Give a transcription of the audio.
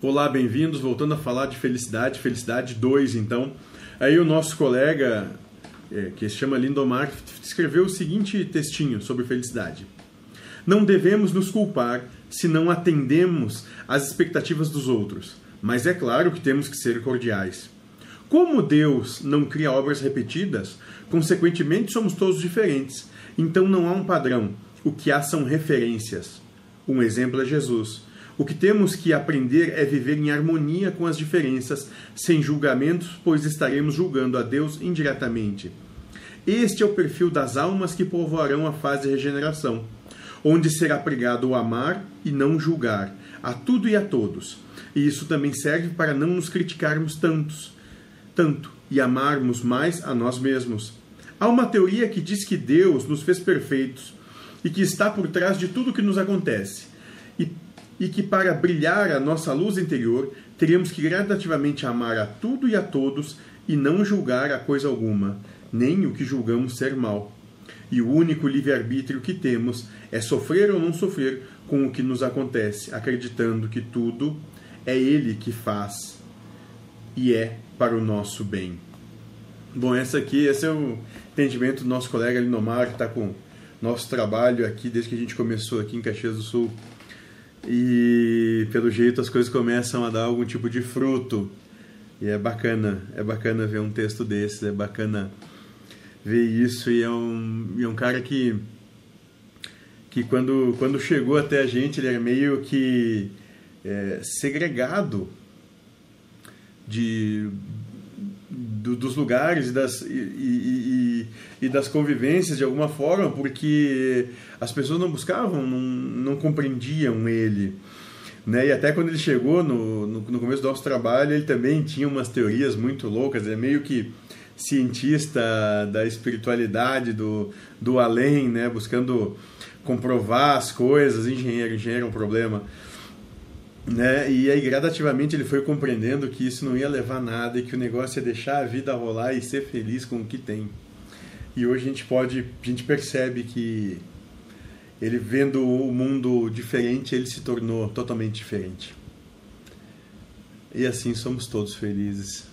Olá, bem-vindos. Voltando a falar de felicidade, felicidade 2, então. Aí o nosso colega, é, que se chama Lindomar, escreveu o seguinte textinho sobre felicidade. Não devemos nos culpar se não atendemos às expectativas dos outros, mas é claro que temos que ser cordiais. Como Deus não cria obras repetidas, consequentemente somos todos diferentes, então não há um padrão. O que há são referências. Um exemplo é Jesus o que temos que aprender é viver em harmonia com as diferenças, sem julgamentos, pois estaremos julgando a Deus indiretamente. Este é o perfil das almas que povoarão a fase de regeneração, onde será pregado o amar e não julgar, a tudo e a todos. E isso também serve para não nos criticarmos tantos, tanto e amarmos mais a nós mesmos. Há uma teoria que diz que Deus nos fez perfeitos e que está por trás de tudo que nos acontece. E e que para brilhar a nossa luz interior teríamos que gradativamente amar a tudo e a todos e não julgar a coisa alguma, nem o que julgamos ser mal. E o único livre-arbítrio que temos é sofrer ou não sofrer com o que nos acontece, acreditando que tudo é Ele que faz e é para o nosso bem. Bom, essa aqui, esse é o entendimento do nosso colega Linomar, que está com nosso trabalho aqui desde que a gente começou aqui em Caxias do Sul e pelo jeito as coisas começam a dar algum tipo de fruto. E é bacana, é bacana ver um texto desses, é bacana ver isso. E é um, e é um cara que, que quando, quando chegou até a gente, ele era meio que é, segregado de, do, dos lugares e das, e, e, e, das convivências de alguma forma, porque as pessoas não buscavam, não, não compreendiam ele. Né? E até quando ele chegou no, no, no, começo do nosso trabalho, ele também tinha umas teorias muito loucas, é meio que cientista da espiritualidade, do, do além, né? buscando comprovar as coisas, engenheiro, engenheiro é um problema. Né? E aí, gradativamente, ele foi compreendendo que isso não ia levar a nada e que o negócio é deixar a vida rolar e ser feliz com o que tem. E hoje a gente pode, a gente percebe que ele vendo o mundo diferente, ele se tornou totalmente diferente. E assim somos todos felizes.